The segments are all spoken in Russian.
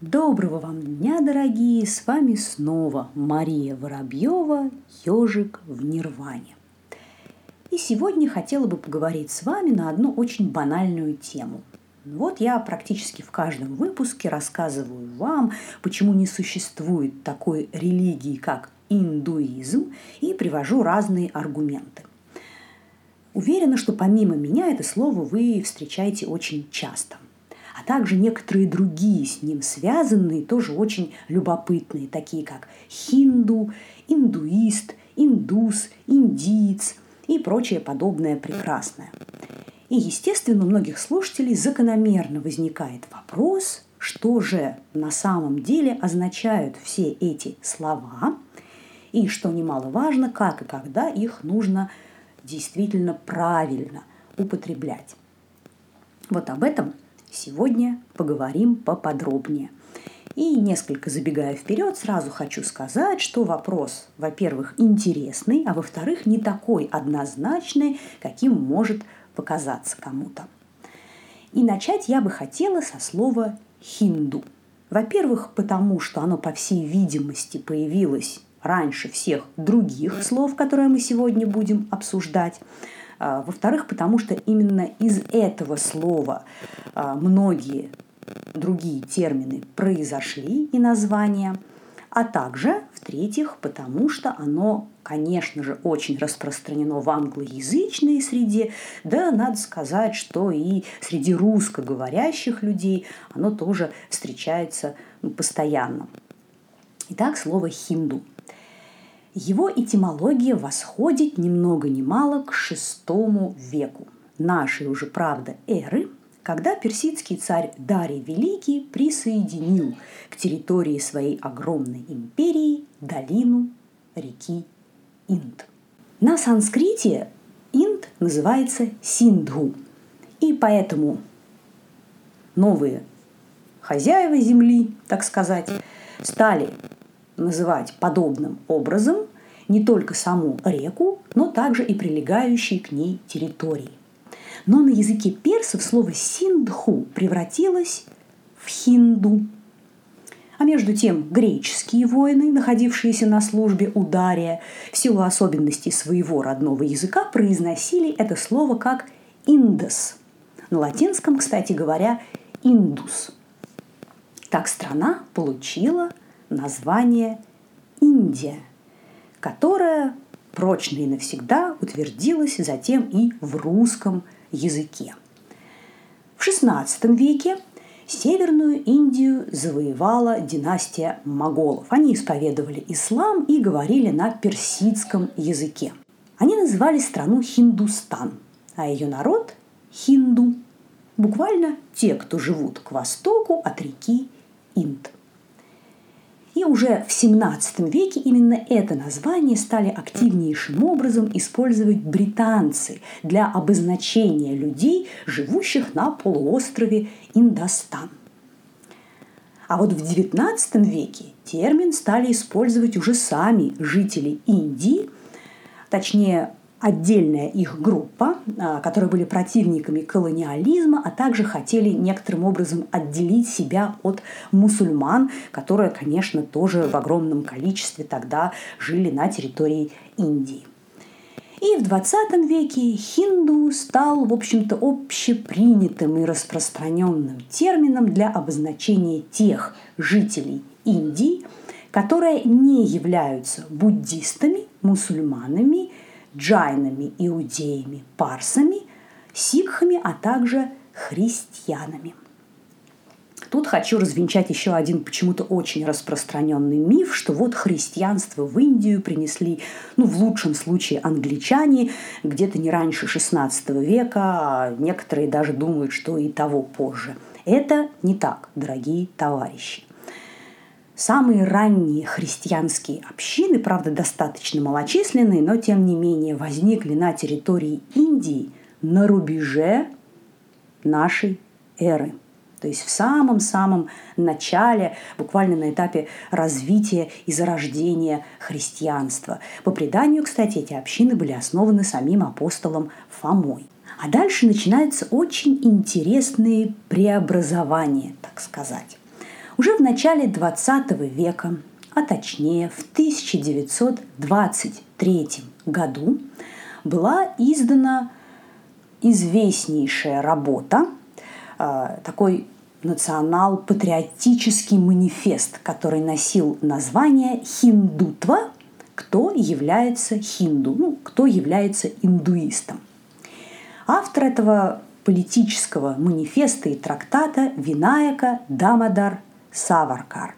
Доброго вам дня, дорогие! С вами снова Мария Воробьева, ежик в Нирване. И сегодня хотела бы поговорить с вами на одну очень банальную тему. Вот я практически в каждом выпуске рассказываю вам, почему не существует такой религии, как индуизм, и привожу разные аргументы. Уверена, что помимо меня это слово вы встречаете очень часто также некоторые другие с ним связанные, тоже очень любопытные, такие как хинду, индуист, индус, индиец и прочее подобное прекрасное. И, естественно, у многих слушателей закономерно возникает вопрос, что же на самом деле означают все эти слова, и, что немаловажно, как и когда их нужно действительно правильно употреблять. Вот об этом сегодня поговорим поподробнее. И несколько забегая вперед, сразу хочу сказать, что вопрос, во-первых, интересный, а во-вторых, не такой однозначный, каким может показаться кому-то. И начать я бы хотела со слова «хинду». Во-первых, потому что оно, по всей видимости, появилось раньше всех других слов, которые мы сегодня будем обсуждать. А, во-вторых, потому что именно из этого слова а, многие другие термины произошли и названия. А также, в-третьих, потому что оно, конечно же, очень распространено в англоязычной среде, да, надо сказать, что и среди русскоговорящих людей оно тоже встречается ну, постоянно. Итак, слово «хинду». Его этимология восходит ни много ни мало к VI веку нашей уже, правда, эры, когда персидский царь Дарий Великий присоединил к территории своей огромной империи долину реки Инд. На санскрите Инд называется Синдху, и поэтому новые хозяева земли, так сказать, стали называть подобным образом не только саму реку, но также и прилегающие к ней территории. Но на языке персов слово «синдху» превратилось в «хинду». А между тем греческие воины, находившиеся на службе у Дария, в силу особенностей своего родного языка произносили это слово как «индос». На латинском, кстати говоря, «индус». Так страна получила название Индия, которое прочно и навсегда утвердилось затем и в русском языке. В XVI веке Северную Индию завоевала династия моголов. Они исповедовали ислам и говорили на персидском языке. Они называли страну Хиндустан, а ее народ – хинду. Буквально те, кто живут к востоку от реки Инд. И уже в XVII веке именно это название стали активнейшим образом использовать британцы для обозначения людей, живущих на полуострове Индостан. А вот в XIX веке термин стали использовать уже сами жители Индии, точнее отдельная их группа, а, которые были противниками колониализма, а также хотели некоторым образом отделить себя от мусульман, которые, конечно, тоже в огромном количестве тогда жили на территории Индии. И в 20 веке хинду стал, в общем-то, общепринятым и распространенным термином для обозначения тех жителей Индии, которые не являются буддистами, мусульманами – джайнами, иудеями, парсами, сикхами, а также христианами. Тут хочу развенчать еще один почему-то очень распространенный миф, что вот христианство в Индию принесли, ну, в лучшем случае, англичане где-то не раньше XVI века, а некоторые даже думают, что и того позже. Это не так, дорогие товарищи. Самые ранние христианские общины, правда, достаточно малочисленные, но тем не менее возникли на территории Индии на рубеже нашей эры. То есть в самом-самом начале, буквально на этапе развития и зарождения христианства. По преданию, кстати, эти общины были основаны самим апостолом Фомой. А дальше начинаются очень интересные преобразования, так сказать. Уже в начале XX века, а точнее в 1923 году, была издана известнейшая работа, э, такой национал-патриотический манифест, который носил название «Хиндутва. Кто является хинду?» Ну, кто является индуистом. Автор этого политического манифеста и трактата Винаяка Дамадар Саваркар.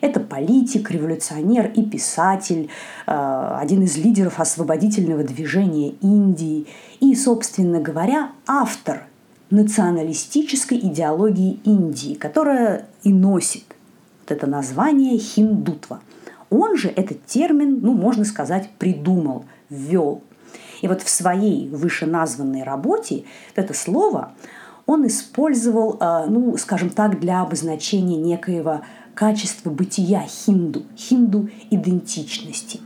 Это политик, революционер и писатель, э, один из лидеров освободительного движения Индии и, собственно говоря, автор националистической идеологии Индии, которая и носит вот это название хиндутва. Он же этот термин, ну, можно сказать, придумал, ввел. И вот в своей вышеназванной работе это слово он использовал, э, ну, скажем так, для обозначения некоего качества бытия хинду, хинду-идентичности.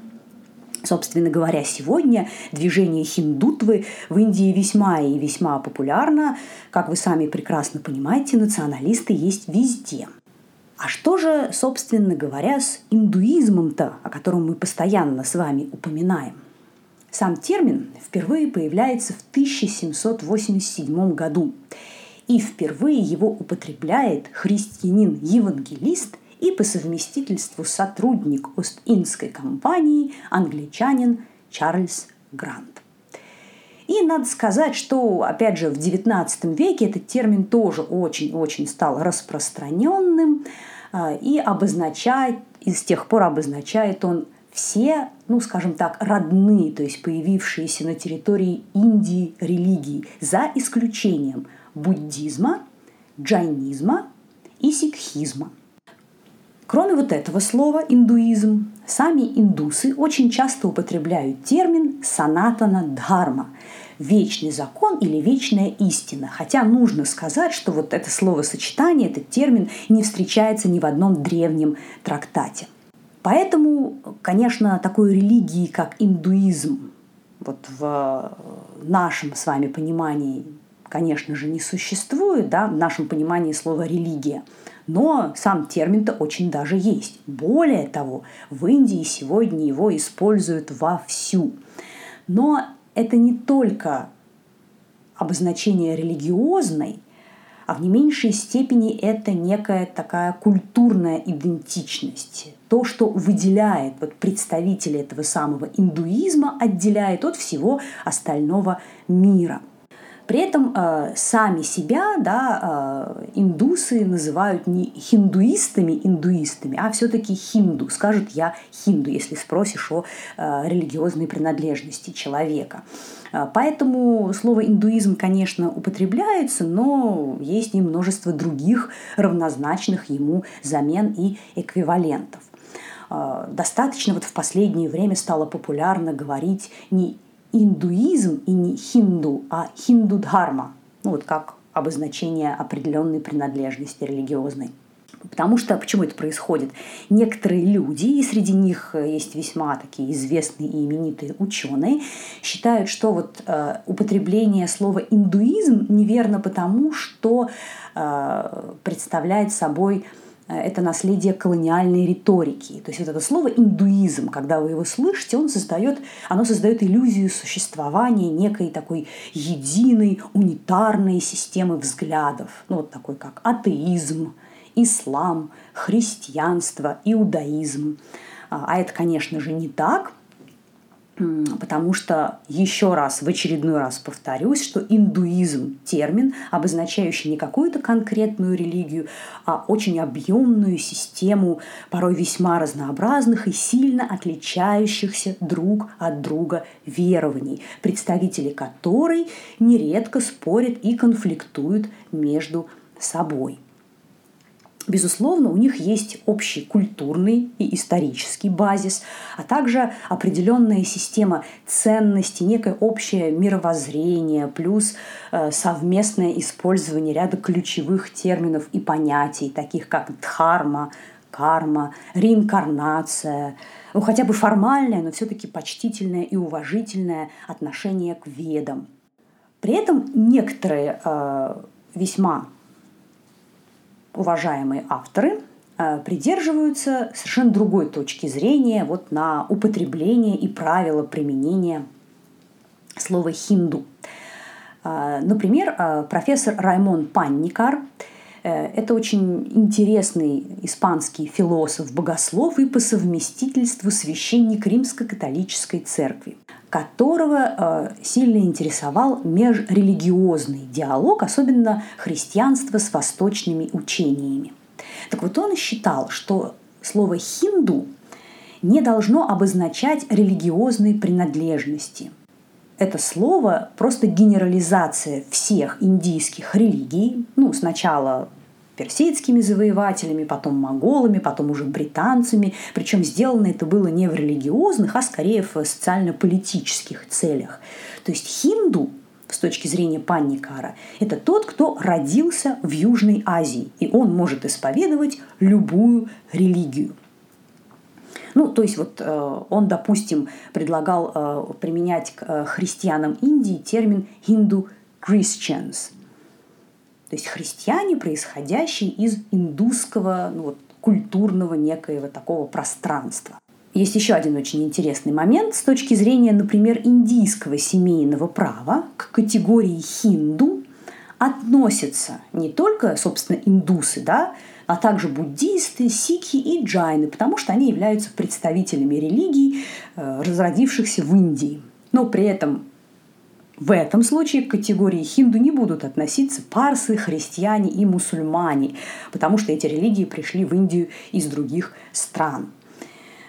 Собственно говоря, сегодня движение хиндутвы в Индии весьма и весьма популярно. Как вы сами прекрасно понимаете, националисты есть везде. А что же, собственно говоря, с индуизмом-то, о котором мы постоянно с вами упоминаем? Сам термин впервые появляется в 1787 году. И впервые его употребляет христианин-евангелист и по совместительству сотрудник Ост-Индской компании англичанин Чарльз Грант. И надо сказать, что, опять же, в XIX веке этот термин тоже очень-очень стал распространенным а, и обозначает, и с тех пор обозначает он все, ну, скажем так, родные, то есть появившиеся на территории Индии религии, за исключением буддизма, джайнизма и сикхизма – Кроме вот этого слова «индуизм», сами индусы очень часто употребляют термин «санатана дхарма» – вечный закон или вечная истина. Хотя нужно сказать, что вот это словосочетание, этот термин не встречается ни в одном древнем трактате. Поэтому, конечно, такой религии, как индуизм, вот в нашем с вами понимании, конечно же, не существует, да, в нашем понимании слова «религия». Но сам термин-то очень даже есть. Более того, в Индии сегодня его используют вовсю. Но это не только обозначение религиозной, а в не меньшей степени это некая такая культурная идентичность. То, что выделяет вот представителей этого самого индуизма, отделяет от всего остального мира – при этом э, сами себя да, э, индусы называют не хиндуистами индуистами, а все-таки хинду. Скажут я хинду, если спросишь о э, религиозной принадлежности человека. Э, поэтому слово индуизм, конечно, употребляется, но есть и множество других равнозначных ему замен и эквивалентов э, достаточно вот в последнее время стало популярно говорить не индуизм и не хинду, а хинду-дхарма. Ну, вот как обозначение определенной принадлежности религиозной. Потому что почему это происходит? Некоторые люди, и среди них есть весьма такие известные и именитые ученые, считают, что вот э, употребление слова индуизм неверно потому, что э, представляет собой Э, это наследие колониальной риторики. То есть вот это слово индуизм, когда вы его слышите, он создает, оно создает иллюзию существования некой такой единой, унитарной системы взглядов. Ну вот такой как атеизм, ислам, христианство, иудаизм. А, а это, конечно же, не так – потому что, еще раз, в очередной раз повторюсь, что индуизм – термин, обозначающий не какую-то конкретную религию, а очень объемную систему, порой весьма разнообразных и сильно отличающихся друг от друга верований, представители которой нередко спорят и конфликтуют между собой. Безусловно, у них есть общий культурный и исторический базис, а также определенная система ценностей, некое общее мировоззрение, плюс э, совместное использование ряда ключевых терминов и понятий, таких как дхарма, карма, реинкарнация, ну хотя бы формальное, но все-таки почтительное и уважительное отношение к ведам. При этом некоторые э, весьма уважаемые авторы э, придерживаются совершенно другой точки зрения вот на употребление и правила применения слова «хинду». Э, например, э, профессор Раймон Панникар это очень интересный испанский философ, богослов и по совместительству священник Римско-католической церкви которого э, сильно интересовал межрелигиозный диалог, особенно христианство с восточными учениями. Так вот он считал, что слово «хинду» не должно обозначать религиозной принадлежности. Это слово просто генерализация всех индийских религий, ну, сначала персидскими завоевателями, потом монголами, потом уже британцами. Причем сделано это было не в религиозных, а скорее в социально-политических целях. То есть хинду с точки зрения Панникара, это тот, кто родился в Южной Азии, и он может исповедовать любую религию. Ну, то есть вот э, он, допустим, предлагал э, применять к э, христианам Индии термин «hindu Christians», то есть христиане, происходящие из индусского ну, вот, культурного некоего такого пространства. Есть еще один очень интересный момент с точки зрения, например, индийского семейного права к категории хинду относятся не только, собственно, индусы, да, а также буддисты, сикхи и джайны, потому что они являются представителями религий, э, разродившихся в Индии. Но при этом в этом случае к категории хинду не будут относиться парсы, христиане и мусульмане, потому что эти религии пришли в Индию из других стран.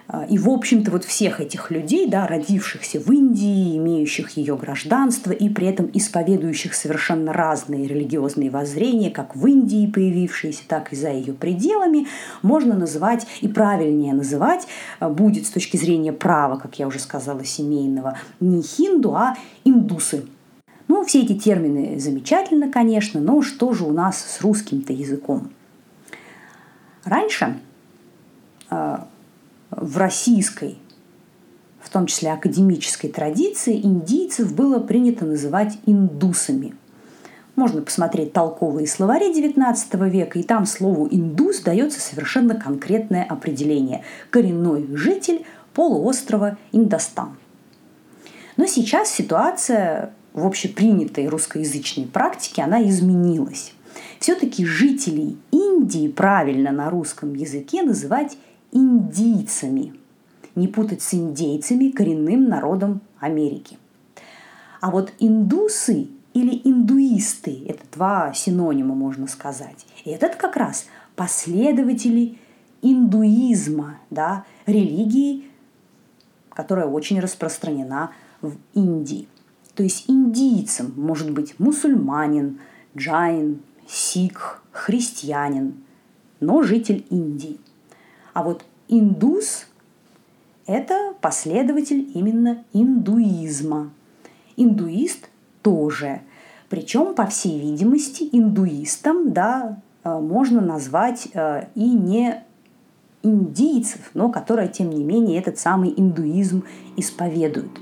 А, и, в общем-то, вот всех этих людей, да, родившихся в Индии, имеющих ее гражданство и при этом исповедующих совершенно разные религиозные воззрения, как в Индии появившиеся, так и за ее пределами, можно называть и правильнее называть а, будет с точки зрения права, как я уже сказала, семейного, не хинду, а индусы. Ну, все эти термины замечательно, конечно, но что же у нас с русским-то языком? Раньше а, в российской, в том числе академической традиции, индийцев было принято называть индусами. Можно посмотреть толковые словари XIX века, и там слову «индус» дается совершенно конкретное определение – коренной житель полуострова Индостан. Но сейчас ситуация в общепринятой русскоязычной практике, она изменилась. Все-таки жителей Индии правильно на русском языке называть индийцами. Не путать с индейцами, коренным народом Америки. А вот индусы или индуисты – это два синонима, можно сказать. И этот как раз последователи индуизма, да, религии, которая очень распространена в Индии. То есть индийцем может быть мусульманин, джайн, сикх, христианин, но житель Индии – а вот индус – это последователь именно индуизма. Индуист тоже. Причем, по всей видимости, индуистом да, э, можно назвать э, и не индийцев, но которые, тем не менее, этот самый индуизм исповедуют.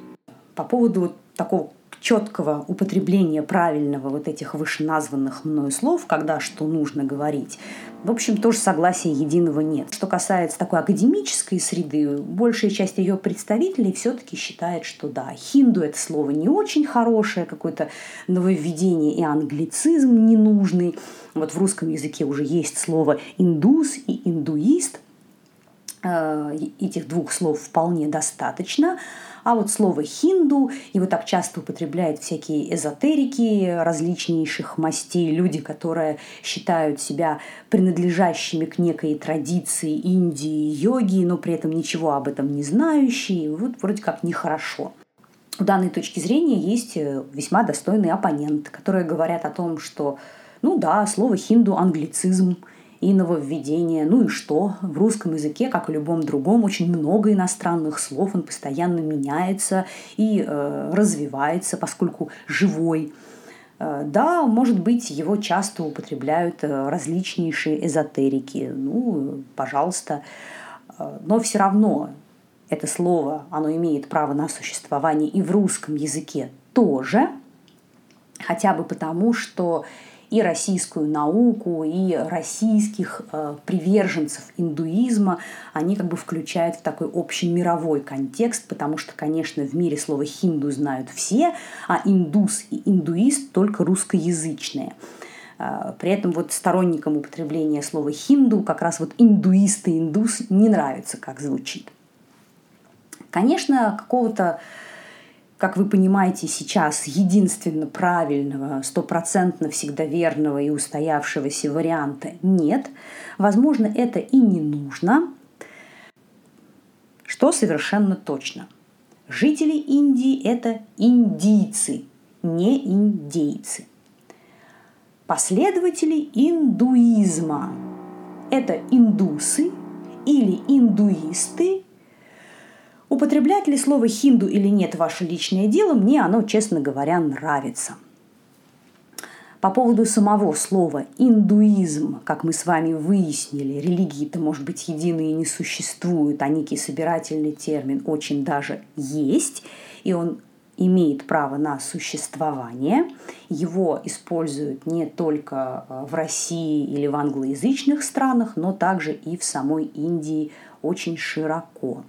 По поводу вот такого четкого употребления правильного вот этих вышеназванных мною слов, когда что нужно говорить, в общем, тоже согласия единого нет. Что касается такой академической среды, большая часть ее представителей все-таки считает, что да, хинду это слово не очень хорошее, какое-то нововведение и англицизм ненужный. Вот в русском языке уже есть слово индус и индуист. Э, этих двух слов вполне достаточно. А вот слово «хинду» его так часто употребляют всякие эзотерики различнейших мастей, люди, которые считают себя принадлежащими к некой традиции Индии, йоги, но при этом ничего об этом не знающие. Вот вроде как нехорошо. У данной точки зрения есть э, весьма достойные оппоненты, которые говорят о том, что ну да, слово хинду – англицизм – и нововведения. Ну и что? В русском языке, как и любом другом, очень много иностранных слов, он постоянно меняется и э, развивается, поскольку живой. Э, да, может быть, его часто употребляют э, различнейшие эзотерики. Ну, пожалуйста. Э, но все равно это слово, оно имеет право на существование и в русском языке тоже, хотя бы потому, что и российскую науку, и российских э, приверженцев индуизма, они как бы включают в такой общий мировой контекст, потому что, конечно, в мире слово «хинду» знают все, а индус и индуист только русскоязычные. Э, при этом вот сторонникам употребления слова «хинду» как раз вот индуист и индус не нравится, как звучит. Конечно, какого-то как вы понимаете сейчас, единственно правильного, стопроцентно всегда верного и устоявшегося варианта нет. Возможно, это и не нужно. Что совершенно точно. Жители Индии – это индийцы, не индейцы. Последователи индуизма – это индусы или индуисты Употреблять ли слово «хинду» или нет – ваше личное дело, мне оно, честно говоря, нравится. По поводу самого слова «индуизм», как мы с вами выяснили, религии-то, может быть, единые не существуют, а некий собирательный термин очень даже есть, и он имеет право на существование. Его используют не только э, в России или в англоязычных странах, но также и в самой Индии очень широко.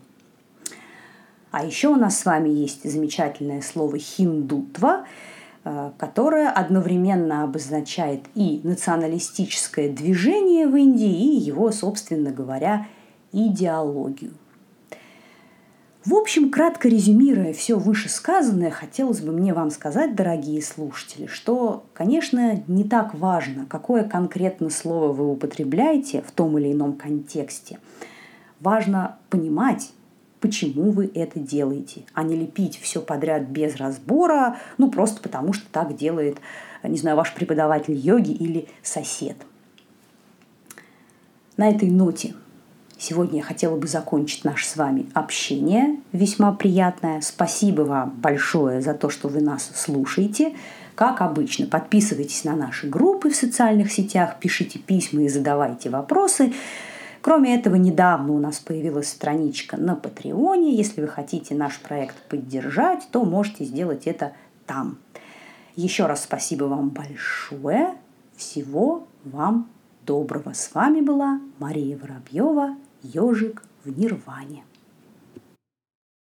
А еще у нас с вами есть замечательное слово «хиндутва», э, которое одновременно обозначает и националистическое движение в Индии, и его, собственно говоря, идеологию. В общем, кратко резюмируя все вышесказанное, хотелось бы мне вам сказать, дорогие слушатели, что, конечно, не так важно, какое конкретно слово вы употребляете в том или ином контексте. Важно понимать, почему вы это делаете, а не лепить все подряд без разбора, ну просто потому что так делает, не знаю, ваш преподаватель йоги или сосед. На этой ноте сегодня я хотела бы закончить наше с вами общение, весьма приятное. Спасибо вам большое за то, что вы нас слушаете. Как обычно, подписывайтесь на наши группы в социальных сетях, пишите письма и задавайте вопросы. Кроме этого, недавно у нас появилась страничка на Патреоне. Если вы хотите наш проект поддержать, то можете сделать это там. Еще раз спасибо вам большое. Всего вам доброго. С вами была Мария Воробьева, ежик в Нирване.